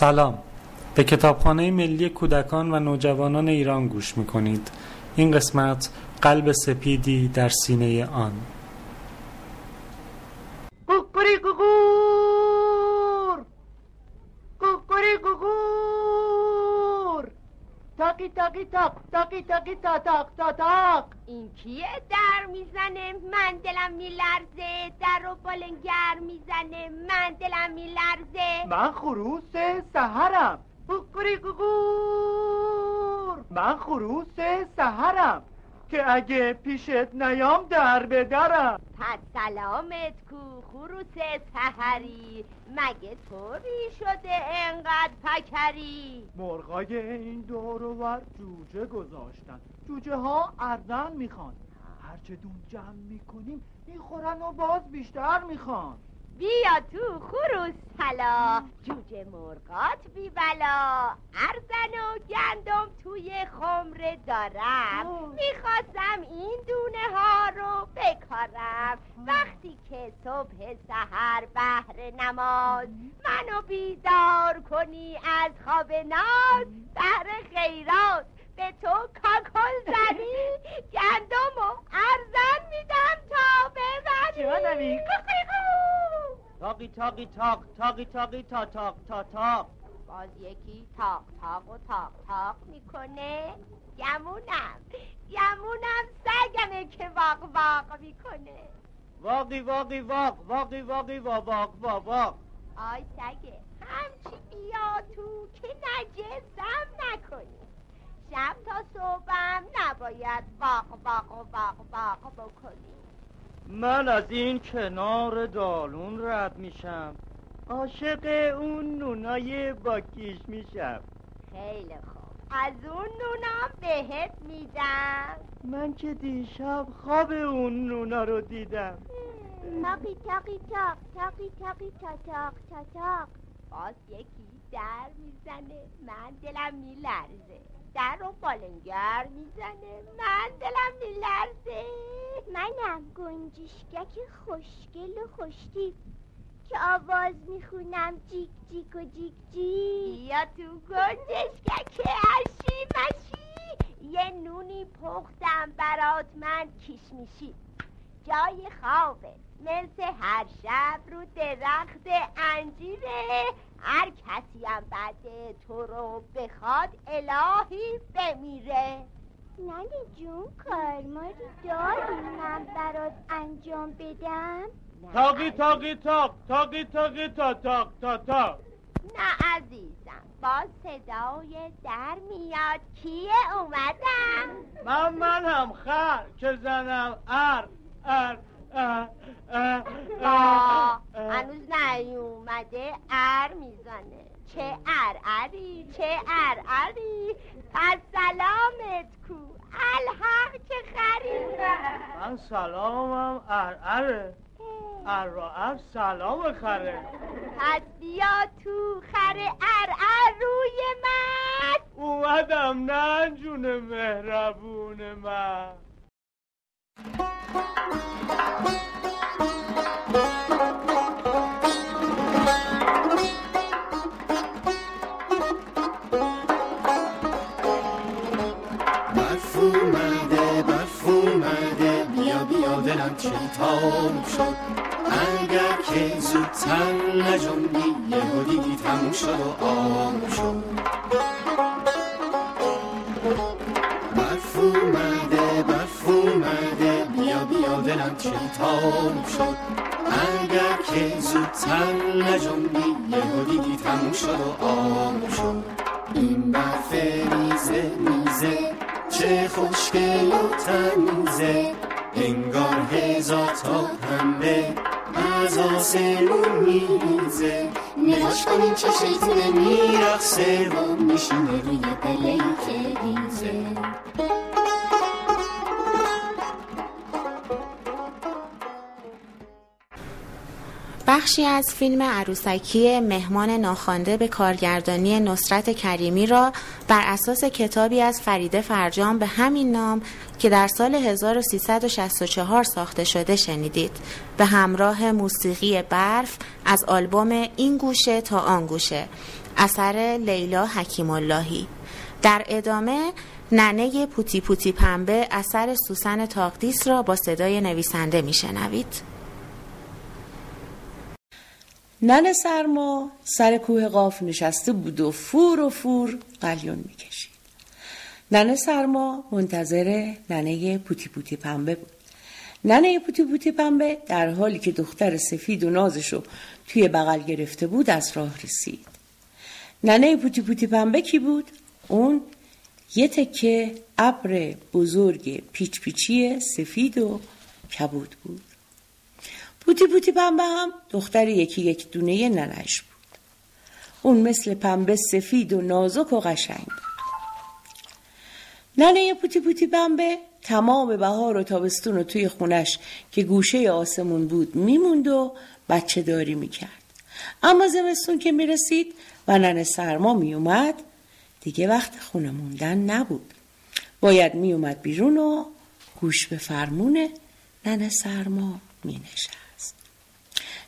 سلام. به کتابخانه ملی کودکان و نوجوانان ایران گوش می کنید این قسمت قلب سپیدی در سینه آن. تاکی تاک تاکی تاکی تا تاک تا تاک این کیه در می‌زنه؟ من دلم میلرزه. در رو بالنگر می‌زنه. من دلم میلرزه. من خروس سهرم کوکوری کوکور من خروس سهرم که اگه پیشت نیام در به درم پس سلامت کو خروس سحری مگه طوری شده انقدر پکری؟ مرغای این دور و ور جوجه گذاشتن. جوجه ها اردن می‌خوان. هرچه دون جمع می‌کنیم می‌خورن و باز بیشتر می‌خوان. بیا تو خروس حالا. جوجه مرغات بی بلا ارزن و گندم توی خمره دارم. می‌خواستم این دونه ها رو بکارم. وقتی که صبح سحر بهر نماز منو بیدار کنی از خواب ناز. بهر خیرات. به تو کاکل زنی گندم و ارزن میدم تا ببری. جانمی. تاقی تاقی تاق تاقی تاقی تا تاق تا تاق. باز یکی تاق تاق و تاق تاق می‌کنه. گمونم گمونم سگمه که واق واق می‌کنه. واقی واقی واق واقی واقی وا واق وا واق. آی سگه همچی بیا تو که نجسم نکنی. شب تا صبحم نباید واق و واق واق بکنی من از این کنار دالون رد میشم. عاشق اون نونای باکیش میشم. خیلی خوب. از اون نونام بهت میدم. من که دیشب خواب اون نونا رو دیدم. تاقی تاقی تاق تاقی تاقی تا تاق تا تاق باز یکی در می‌زنه من دلم میلرزه. در رو بالنگر می‌زنه. من دلم میلرزه. منم گنجشکک خوشگل و خوشتیب که آواز می‌خونم. جیک جیک و جیک جیک بیا تو گنجشکک اشی مشی. یه نونی پختم برات من کیش میشی. جای خوابه. مثل هر شب رو درخت انجیره هر کسی هم بعد تو رو بخواد الهی بمیره. ننه جون کارماری داری من برات انجام بدم؟ تاقی تاقی تاق تاقی تاقی تا تاق تا تاق نه عزیزم با صدای در میاد. کیه اومدم؟ من من هم خر که زنم ار ار. با هنوز نیومده ار می‌زنه. چه ار؟ اری؟ چه ار؟ اری؟ پس سلامت کو. الحق که خرید من سلامم ار اره. ار را ار سلام خره. پس بیا تو خر ار ار روی من. اومدم نه جون مهربون من. شیطان شد. اگر که زودتر نجنبی یهو دیدی تموم شد و آب شد. دلم شیطان شد. اگر که زودتر نجنبی یهو دیدی تموم شد و آب شد. این برف ریزه میزه چه خوشگل و تمیزه انگار هزار تا پنبه از آسمون میریزه. نگاش کن این چه شیطونه میرخصه و میشینه روی پله که ریزه. بخشی از فیلم عروسکی مهمان ناخوانده به کارگردانی نصرت کریمی را بر اساس کتابی از فریده فرجام به همین نام که در سال 1364 ساخته شده شنیدید. به همراه موسیقی برف از آلبوم این گوشه تا آن گوشه. اثر لیلا حکیم اللهی در ادامه ننه پوتی پوتی پنبه اثر سوسن تاقدیس را با صدای نویسنده میشنوید. ننه سرما سر کوه قاف نشسته بود و فور و فور قلیون می‌کشید. ننه سرما منتظر ننه پوتی پوتی پنبه بود. ننه پوتی پوتی پنبه در حالی که دختر سفید و نازشو توی بغل گرفته بود از راه رسید. ننه پوتی پوتی پنبه کی بود؟ اون یه تکه ابر بزرگ پیچ پیچی سفید و کبود بود. پوتی پوتی پنبه هم دختر یکی یک دونه ننش بود. اون مثل پنبه سفید و نازک و قشنگ بود. ننه پوتی پوتی پنبه تمام بهار و تابستون و توی خونش که گوشه آسمون بود میموند و بچه داری می‌کرد. اما زمستون که می‌رسید و ننه سرما میومد دیگه وقت خونه موندن نبود. باید میومد بیرون و گوش به فرمون ننه سرما مینشست.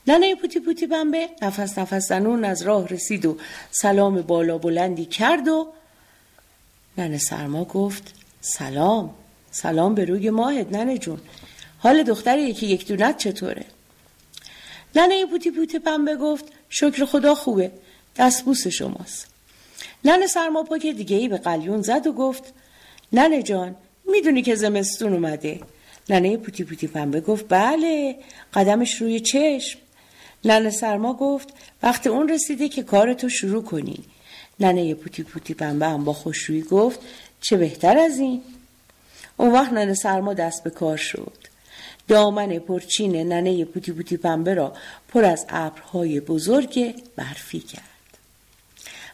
ننه پوتی پوتی بمبه نفس نفس زنون از راه رسید و سلام بالا بلندی کرد و ننه سرما گفت سلام سلام به روی ماهت ننه جون. حال دختر یکی یک دونت چطوره؟ ننه پوتی پوتی پنبه گفت شکر خدا خوبه دستبوس شماست. ننه سرما که دیگه ای به قلیون زد و گفت ننه جان می‌دونی که زمستون اومده. ننه پوتی پوتی پنبه گفت بله قدمش روی چشم. ننه سرما گفت وقت اون رسیده که کارتو شروع کنی. ننه پوتی پوتی پنبه هم با خوشرویی گفت چه بهتر از این؟ اون وقت ننه سرما دست به کار شد. دامن پرچین ننه پوتی پوتی پنبه را پر از ابرهای بزرگ برفی کرد.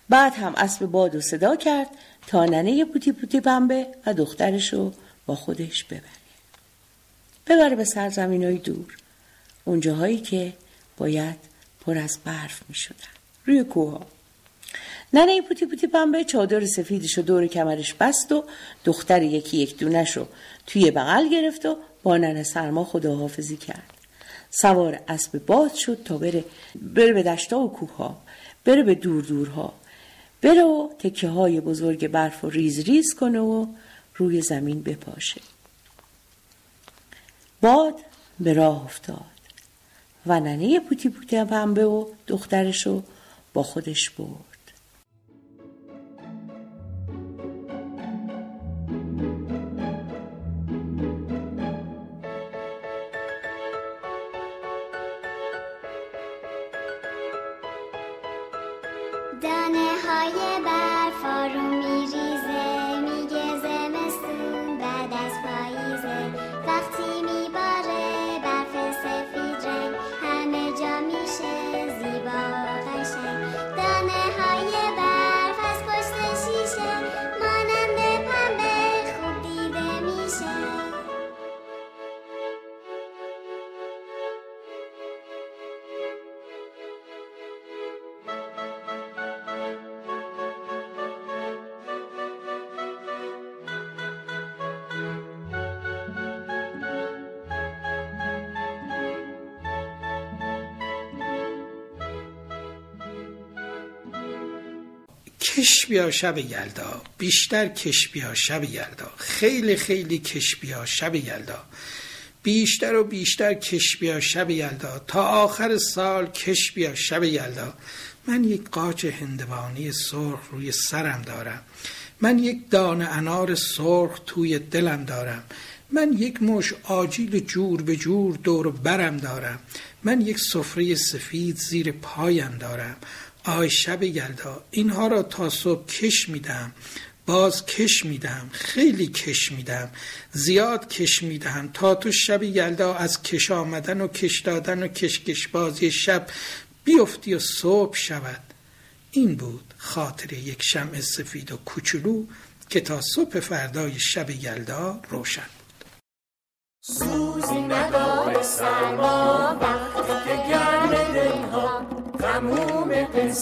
بعد هم اسب باد و صدا کرد تا ننه پوتی پوتی پنبه و دخترشو با خودش ببره. ببره به سرزمین های دور. اونجاهایی که باید پر از برف می شدن. روی کوها ننه پوتی پوتی پنبه چادر سفیدش و دور کمرش بست و دختر یکی یک دونش رو توی بغل گرفت و با ننه سرما خداحافظی کرد. سوار اسب باد شد تا بره بره به دشتا و کوها بره به دور دورها. بره و تکه های بزرگ برف ریز ریز کنه و روی زمین بپاشه. باد به راه افتاد. و ننه پوتی پوتی پنبه و دخترشو با خودش برد. کش بیا شب یلدا بیشتر کش بیا شب یلدا خیلی خیلی کش بیا شب یلدا. بیشتر و بیشتر کش بیا شب یلدا تا آخر سال کش بیا شب یلدا. من یک قاچ هندوانی سرخ روی سرم دارم. من یک دانه انار سرخ توی دلم دارم. من یک مش آجیل جور به جور دور برم دارم. من یک سفره سفید زیر پایم دارم. آی شب یلدا اینها را تا صبح کش میدم باز کش میدم خیلی کش میدم زیاد کش میدم تا تو شب یلدا از کش آمدن و کش دادن و کش بازی شب بیفتی و صبح شود. این بود خاطر یک شمع سفید و کوچولو که تا صبح فردای شب یلدا روشن بود. سوزی نداره سرما.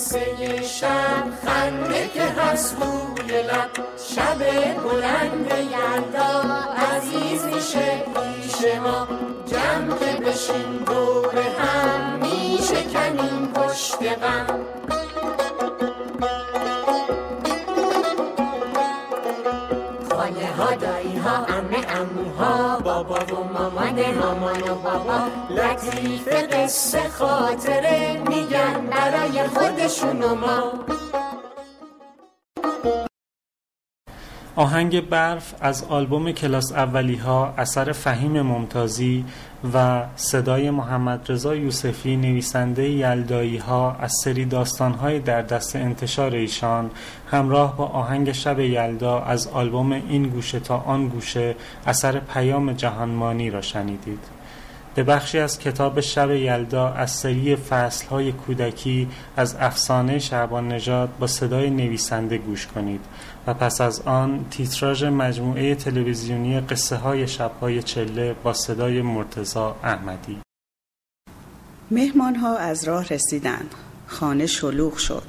قصه شب خنده که هست روی لب شب بلند یلدا عزیز میشه پیش ما جمع بشین دور هم میشه کنیم پشت غم. مامان و بابا لطیف قصه خاطره میگن برای خودشون و ما آهنگ برف از آلبوم کلاس اولی ها اثر فهیم ممتازی و صدای محمد رضا یوسفی نویسنده یلدایی ها از سری داستان های در دست انتشار ایشان همراه با آهنگ شب یلدا از آلبوم این گوشه تا آن گوشه اثر پیام جهانمانی را شنیدید. به بخشی از کتاب شب یلدا از سری فصل های کودکی از افسانه شعبان نژاد با صدای نویسنده گوش کنید و پس از آن تیتراژ مجموعه تلویزیونی قصه های شبهای چله با صدای مرتزا احمدی. مهمان ها از راه رسیدند. خانه شلوغ شد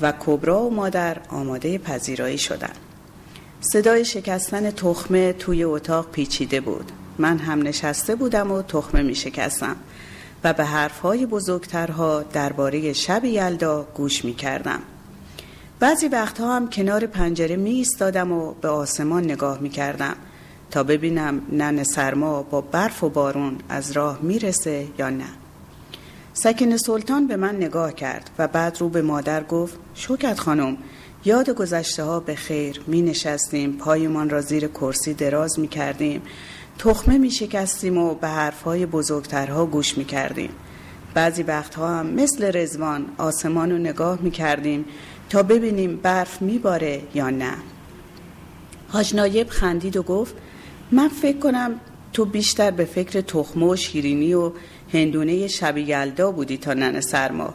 و کبرا و مادر آماده پذیرایی شدند. صدای شکستن تخمه توی اتاق پیچیده بود. من هم نشسته بودم و تخمه می شکستم و به حرفهای بزرگترها درباره شب یلدا گوش می کردم. بعضی وقتها هم کنار پنجره می ایستادم و به آسمان نگاه می کردم تا ببینم نن سرما با برف و بارون از راه می‌رسه یا نه. سکن سلطان به من نگاه کرد و بعد رو به مادر گفت شوکت خانم یاد گذشته ها به خیر می نشستیم پایمان را زیر کرسی دراز می کردیم تخمه می شکستیم و به حرفهای بزرگترها گوش می کردیم. بعضی وقتها هم مثل رزوان آسمان رو نگاه می کردیم تا ببینیم برف میباره یا نه. حاج نایب خندید و گفت من فکر کنم تو بیشتر به فکر تخمه و شیرینی و هندونه شب یلدا بودی تا نن سرما.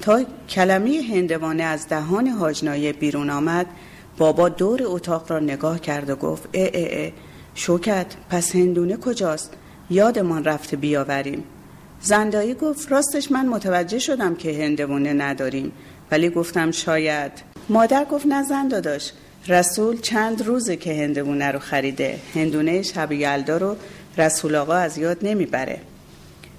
تا کلمه هندوانه از دهان حاج نایب بیرون آمد بابا دور اتاق را نگاه کرد و گفت اه اه اه. شوکت پس هندونه کجاست؟ یادمان رفته بیاوریم. زندایی گفت راستش من متوجه شدم که هندوانه نداریم. ولی گفتم شاید. مادر گفت نه زن داداش. رسول چند روزه که هندونه رو خریده. هندونه شب یلدا رو رسول آقا از یاد نمی‌بره.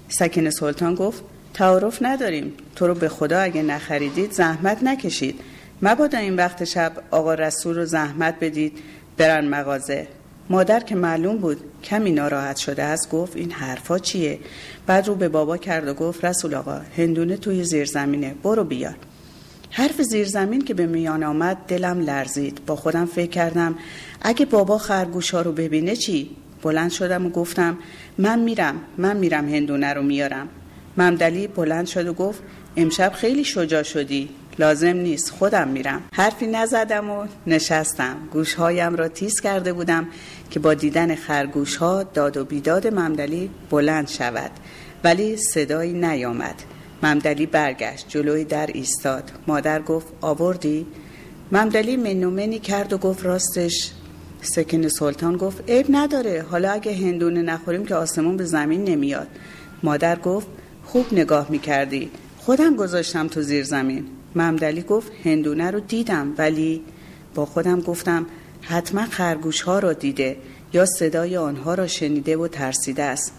سکین سلطان گفت تعارف نداریم. تو رو به خدا اگه نخریدید زحمت نکشید. مبادا این وقت شب آقا رسول رو زحمت بدید برن مغازه. مادر که معلوم بود کمی ناراحت شده است گفت این حرفا چیه؟ بعد رو به بابا کرد و گفت رسول آقا هندونه توی زیر زمینه برو بیار. حرف زیرزمین که به میان آمد دلم لرزید. با خودم فکر کردم اگه بابا خرگوش ها رو ببینه چی؟ بلند شدم و گفتم من میرم من میرم هندونه رو میارم. ممدلی بلند شد و گفت امشب خیلی شجاع شدی. لازم نیست. خودم میرم. حرفی نزدم و نشستم. گوشهایم را تیز کرده بودم که با دیدن خرگوش ها داد و بیداد ممدلی بلند شود. ولی صدایی نیامد. ممدلی برگشت. جلوی در ایستاد. مادر گفت آوردی؟ ممدلی منومنی کرد و گفت راستش. سکن سلطان گفت عیب نداره. حالا اگه هندونه نخوریم که آسمون به زمین نمیاد. مادر گفت خوب نگاه می‌کردی. خودم گذاشتم تو زیر زمین. ممدلی گفت هندونه رو دیدم ولی با خودم گفتم حتما خرگوش ها را دیده یا صدای آنها را شنیده و ترسیده است.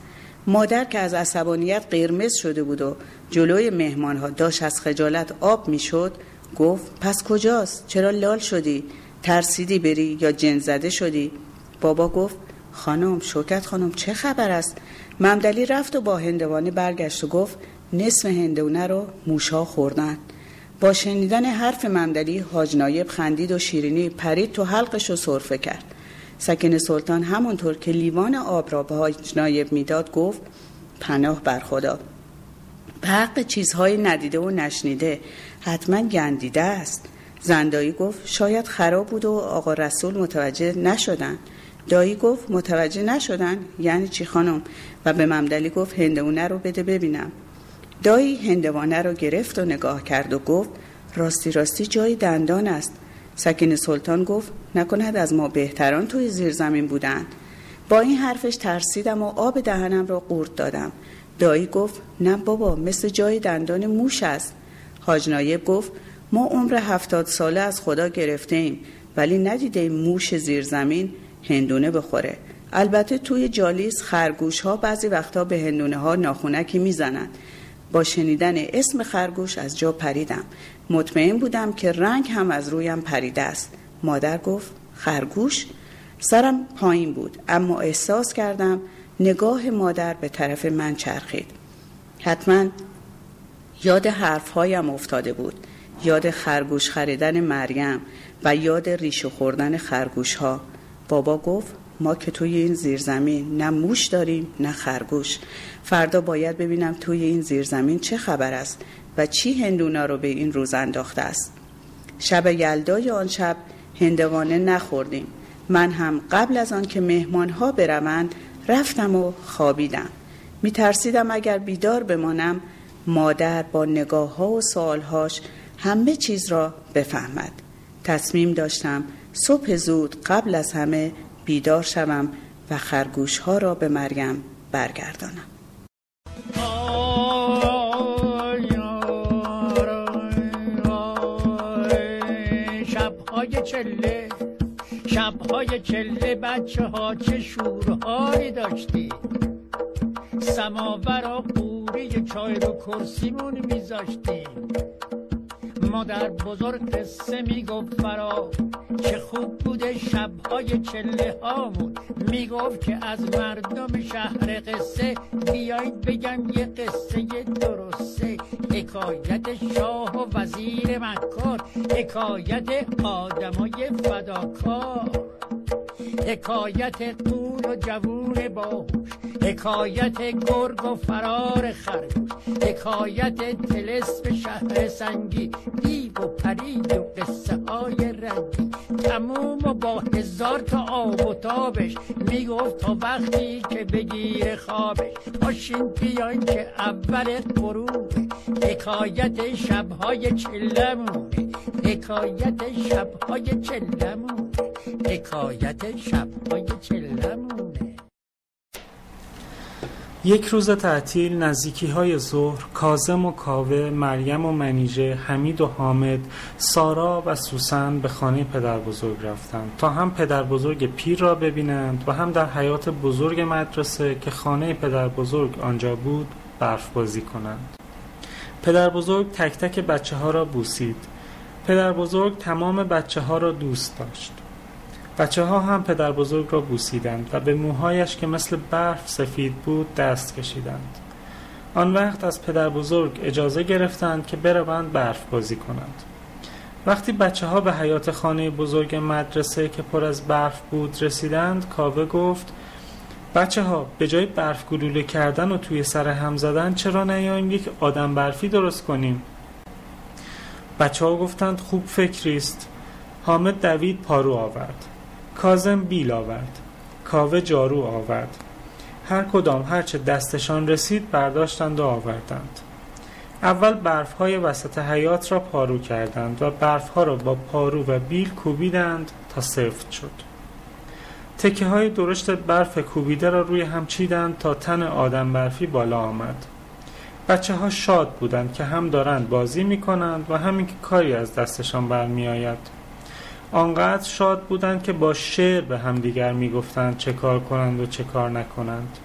مادر که از عصبانیت قرمز شده بود و جلوی مهمان ها داشت از خجالت آب می‌شد گفت پس کجاست؟ چرا لال شدی؟ ترسیدی بری یا جن زده شدی؟ بابا گفت خانم شوکت خانم چه خبر است؟ ممدلی رفت و با هندوانه برگشت و گفت نصف هندونه رو موشا خوردن. با شنیدن حرف ممدلی حاج نایب خندید و شیرینی پرید تو حلقش و صرفه کرد. سکن سلطان همونطور که لیوان آب را به حاج نایب می‌داد گفت پناه بر خدا. به حق چیزهای ندیده و نشنیده حتما گندیده است. زندایی گفت شاید خراب بود و آقا رسول متوجه نشدن. دایی گفت متوجه نشدن؟ یعنی چی خانم؟ و به ممدلی گفت هندونه رو بده ببینم. دایی هندوانه رو گرفت و نگاه کرد و گفت راستی راستی جای دندان است. سکین سلطان گفت نکند از ما بهتران توی زیر زمین بودن با این حرفش ترسیدم و آب دهنم را قورت دادم. دایی گفت نه بابا مثل جای دندان موش است. حاج نایب گفت ما عمر هفتاد ساله از خدا گرفته ایم ولی ندیده موش زیر زمین هندونه بخوره. البته توی جالیس خرگوش ها بعضی وقتا به هندونه ها ناخونکی می‌زنند. با شنیدن اسم خرگوش از جا پریدم. مطمئن بودم که رنگ هم از رویم پریده است. مادر گفت خرگوش؟ سرم پایین بود اما احساس کردم نگاه مادر به طرف من چرخید. حتما یاد حرفهایم افتاده بود. یاد خرگوش خریدن مریم و یاد ریشو خوردن خرگوش ها بابا گفت ما که توی این زیرزمین نه موش داریم نه خرگوش. فردا باید ببینم توی این زیرزمین چه خبر است و چی هندونا رو به این روز انداخته است. شب یلدای آن شب هندوانه نخوردیم. من هم قبل از آن که مهمان ها بروند رفتم و خوابیدم. می ترسیدم اگر بیدار بمانم مادر با نگاه ها و سوالهاش همه چیز را بفهمد. تصمیم داشتم صبح زود قبل از همه بیدار شوم و خرگوش ها را به مریم برگردانم. شبهای چله شبهای چله بچه ها چه شورهایی داشتی؟ سماور و قوری چای رو کرسیمون میذاشتی. مادر بزرگ قصه می‌گفت فرا. که خوب بوده شبهای چله هامون. می‌گفت که از مردم شهر قصه بیایید بگم یه قصه درسته. حکایت شاه و وزیر مکار حکایت آدمای فداکار. حکایت و جوون باهوش حکایت گرگ و فرار خرگوش حکایت تلسم شهر سنگی دیو و پرید و قصه های رنگی. تموم و با هزار تا آب و تابش می‌گفت تا وقتی که بگیر خوابش. پاشین بیاین که اول غروبه حکایت شبهای چلمونه حکایت شبهای چلمونه حکایت شبهای چلمونه یک روز تعطیل نزدیکی های ظهر کازم و کاوه مریم و منیژه حمید و حامد سارا و سوسن به خانه پدر بزرگ رفتند تا هم پدر بزرگ پیر را ببینند و هم در حیات بزرگ مدرسه که خانه پدر بزرگ آنجا بود برف بازی کنند. پدر بزرگ تک تک بچه ها را بوسید. پدر بزرگ تمام بچه ها را دوست داشت. بچه ها هم پدر بزرگ را بوسیدند و به موهایش که مثل برف سفید بود دست کشیدند. آن وقت از پدر بزرگ اجازه گرفتند که بروند برف بازی کنند. وقتی بچه ها به حیات خانه بزرگ مدرسه که پر از برف بود رسیدند کاوه گفت بچه ها به جای برف گلوله کردن و توی سر هم زدن چرا نیاییم یک آدم برفی درست کنیم؟ بچه ها گفتند خوب فکریست. حامد دوید پارو آورد. کازم بیل آورد. کاوه جارو آورد. هر کدام هرچه دستشان رسید برداشتند و آوردند. اول برف های وسط حیات را پارو کردند و برف ها را با پارو و بیل کوبیدند تا سفت شد. تکه های درشت برف کوبیده را روی هم چیدند تا تن آدم برفی بالا آمد. بچه ها شاد بودند که هم دارند بازی می کنند و همین که کاری از دستشان برمی آید آنقدر شاد بودند که با شعر به همدیگر می‌گفتند چه کار کنند و چه کار نکنند.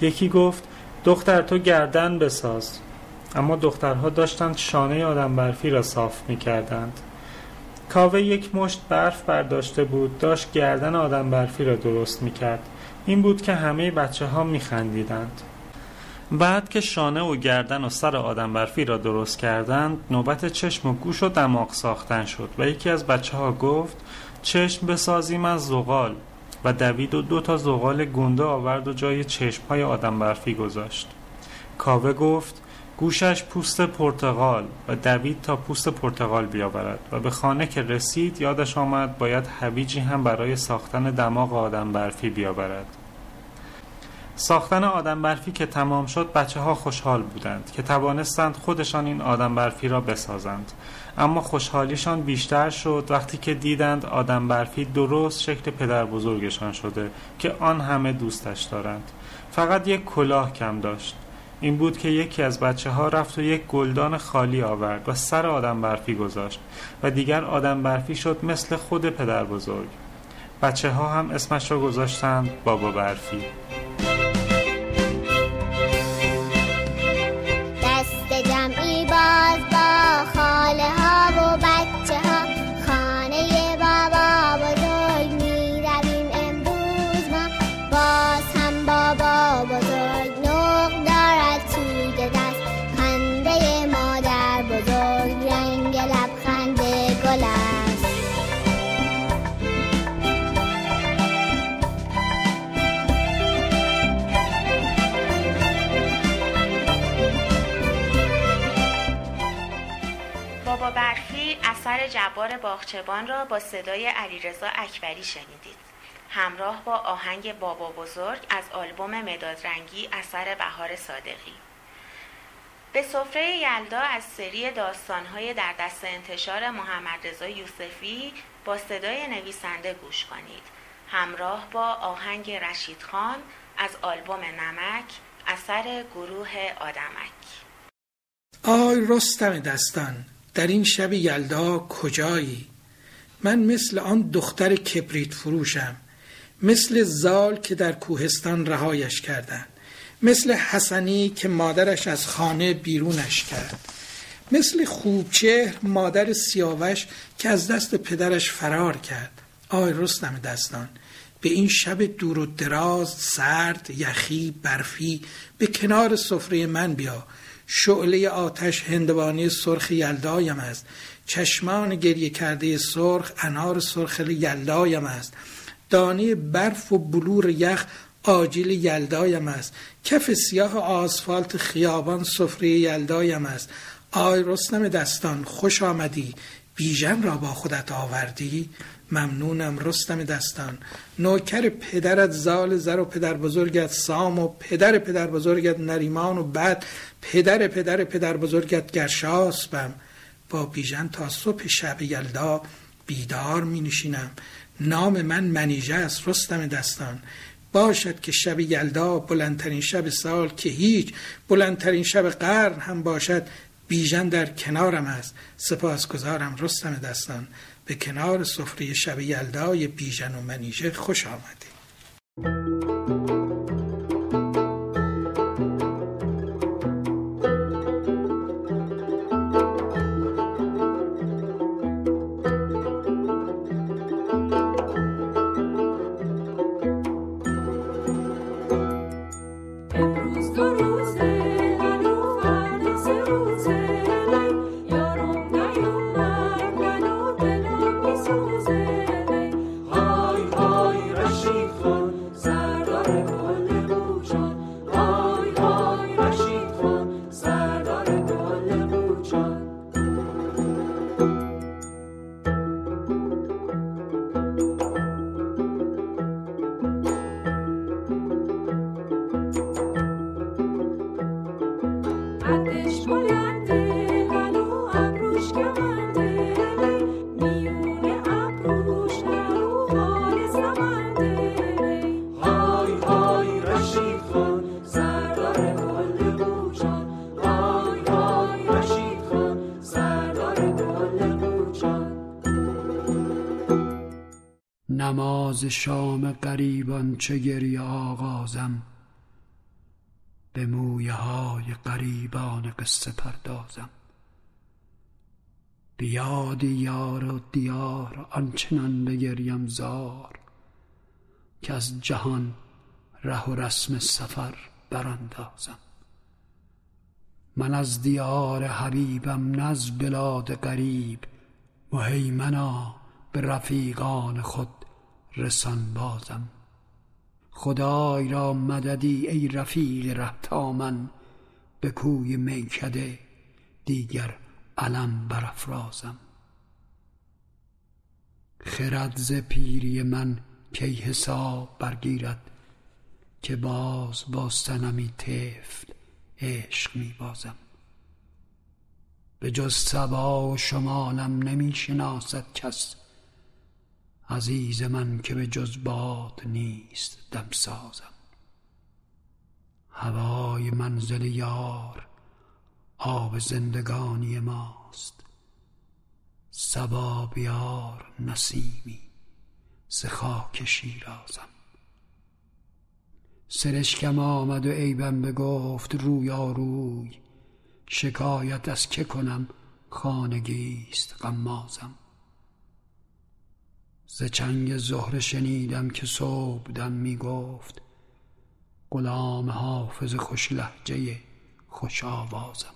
یکی گفت دختر تو گردن بساز. اما دخترها داشتند شانه آدم برفی را صاف می کردند کاوه یک مشت برف برداشته بود داشت گردن آدم برفی را درست می کرد این بود که همه بچه ها می خندیدند بعد که شانه و گردن و سر آدم برفی را درست کردند نوبت چشم و گوش و دماغ ساختن شد و یکی از بچه ها گفت چشم بسازیم از زغال. و دوید و دو تا زغال گنده آورد و جای چشم های آدم برفی گذاشت. کاوه گفت گوشش پوست پرتغال و دوید تا پوست پرتغال بیاورد و به خانه که رسید یادش آمد باید هویجی هم برای ساختن دماغ آدم برفی بیاورد. ساختن آدم برفی که تمام شد بچه ها خوشحال بودند که توانستند خودشان این آدم برفی را بسازند. اما خوشحالیشان بیشتر شد وقتی که دیدند آدم برفی درست شکل پدر بزرگشان شده که آن همه دوستش دارند. فقط یک کلاه کم داشت. این بود که یکی از بچه ها رفت و یک گلدان خالی آورد و سر آدم برفی گذاشت و دیگر آدم برفی شد مثل خود پدر بزرگ. بچه ها هم اسمش را گذاشتند بابا برفی اثر جبار باغچبان را با صدای علیرضا اکبری شنیدید. همراه با آهنگ بابا بزرگ از آلبوم مدادرنگی اثر بهار صادقی. به سفره یلدا از سری داستانهای در دست انتشار محمد رضا یوسفی با صدای نویسنده گوش کنید. همراه با آهنگ رشید خان از آلبوم نمک اثر گروه آدمک. آی رستم دستان در این شب یلدا کجایی؟ من مثل آن دختر کبریت فروشم مثل زال که در کوهستان رهایش کردند مثل حسنی که مادرش از خانه بیرونش کرد مثل خوبچهر مادر سیاوش که از دست پدرش فرار کرد. آی رستم دستان به این شب دور و دراز سرد یخی برفی به کنار سفره من بیا. شعله آتش هندوانی سرخ یلدایم است. چشمان گریه کرده سرخ انار سرخ یلدایم است. دانه برف و بلور یخ آجیل یلدایم است. کف سیاه آسفالت خیابان سفره یلدایم است. آی رستم دستان خوش آمدی. بیژن را با خودت آوردی. ممنونم رستم دستان. نوکر پدرت زال زر و پدر بزرگت سام و پدر پدر بزرگت نریمان و بعد پدر پدر پدر بزرگت گرشاسبم با بیژن تا صبح شب یلدا بیدار می نشینم نام من منیژه است رستم دستان. باشد که شب یلدا بلندترین شب سال که هیچ بلندترین شب قرن هم باشد بیژن در کنارم است. سپاسگزارم رستم دستان. به کنار سفره شب یلدای بیژن و منیژه خوش آمدید. شام قریبان چه گریه آغازم؟ به مویه های قریبان قصه پردازم. بیاد یار و دیار آنچنان بگریم زار که از جهان ره و رسم سفر براندازم. من از دیار حبیبم نه از بلاد غریب مهیمنا به رفیقان خود رسان بازم. خدای را مددی ای رفیق رهتامن به کوی میکده دیگر علم برافرازم. خرد ز پیری من کی حساب برگیرد که باز با سنمی طفل عشق می بازم. به جز سبا و شمالم نمی شناسد کس عزیز من که به جز باد نیست دمسازم هوای منزل یار آب زندگانی ماست. سبا بیار نسیمی ز خاک شیرازم. سرشکم آمد و عیبم بگفت رویا روی شکایت از که کنم خانگیست غمازم. ز چنگ زهره شنیدم که صبحدم می گفت غلام حافظ خوش لهجه خوش آوازم.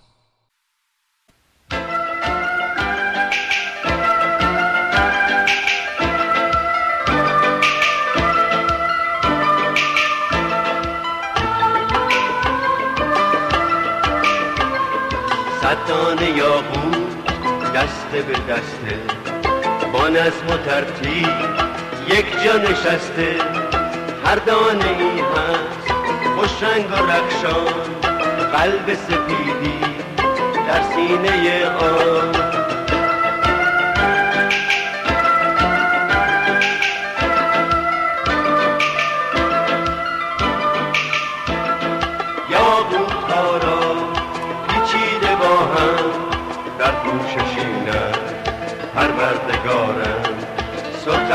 صد دانه یاقوت دسته به دسته با نظم و ترتیب. یک جا نشسته هر دانه ای هست. خوش رنگ و رخشان قلب سپیدی در سینه آن.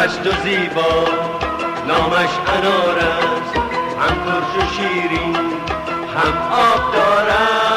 سرخش و زیبا نامش انار است. هم ترش و شیرین هم آبدار است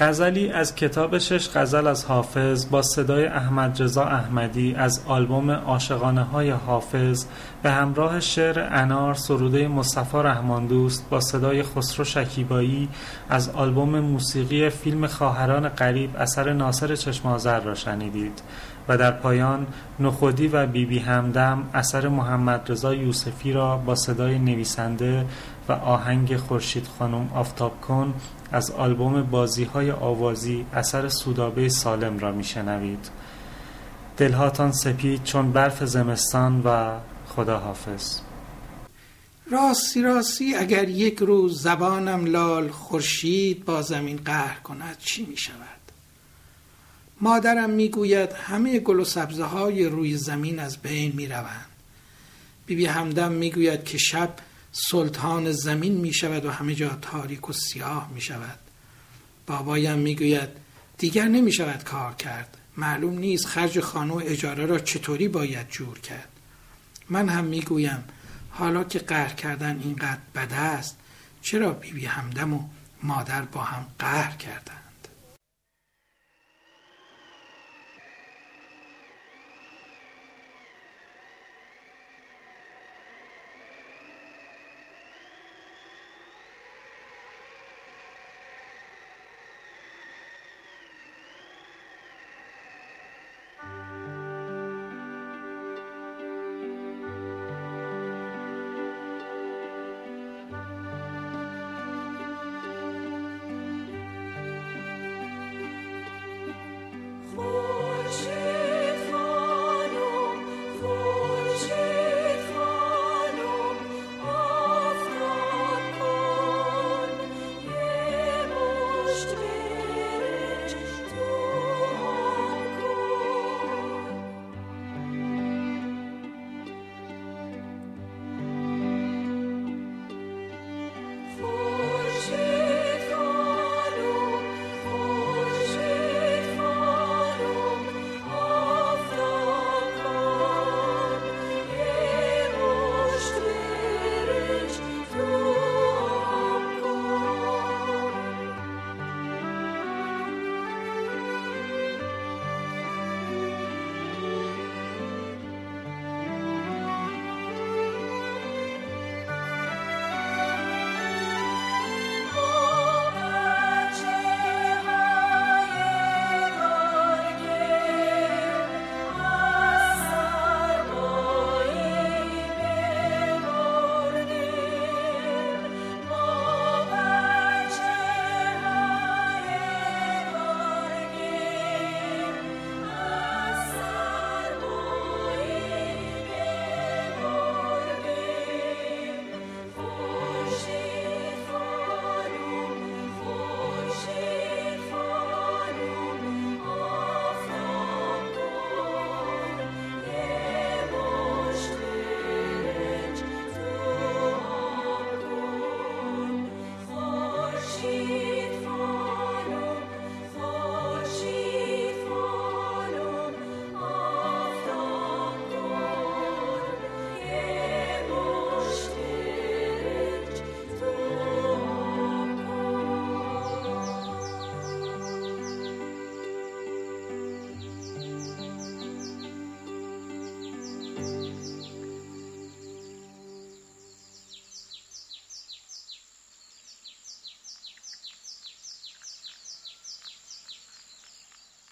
غزلی از کتاب شش غزل از حافظ با صدای احمد رضا احمدی از آلبوم عاشقانه های حافظ به همراه شعر انار سروده مصطفی رحمان دوست با صدای خسرو شکیبایی از آلبوم موسیقی فیلم خواهران قریب اثر ناصر چشمازر را شنیدید. و در پایان نخودی و بیبی بی همدم اثر محمد رضا یوسفی را با صدای نویسنده و آهنگ خورشید خانم آفتاب کن از آلبوم بازی های آوازی اثر سودابه سالم را میشنوید. دلهاتان سپید چون برف زمستان و خدا حافظ راستی راستی اگر یک روز زبانم لال خورشید با زمین قهر کند چی می شود مادرم می‌گوید همه گل و سبزه های روی زمین از بین می روند بیبی همدم می‌گوید که شب سلطان زمین می شود و همه جا تاریک و سیاه می شود بابایم می گوید دیگر نمی شود کار کرد. معلوم نیست خرج خانه و اجاره را چطوری باید جور کرد. من هم می گویم حالا که قهر کردن اینقدر بده است چرا بیبی همدم و مادر با هم قهر کردن؟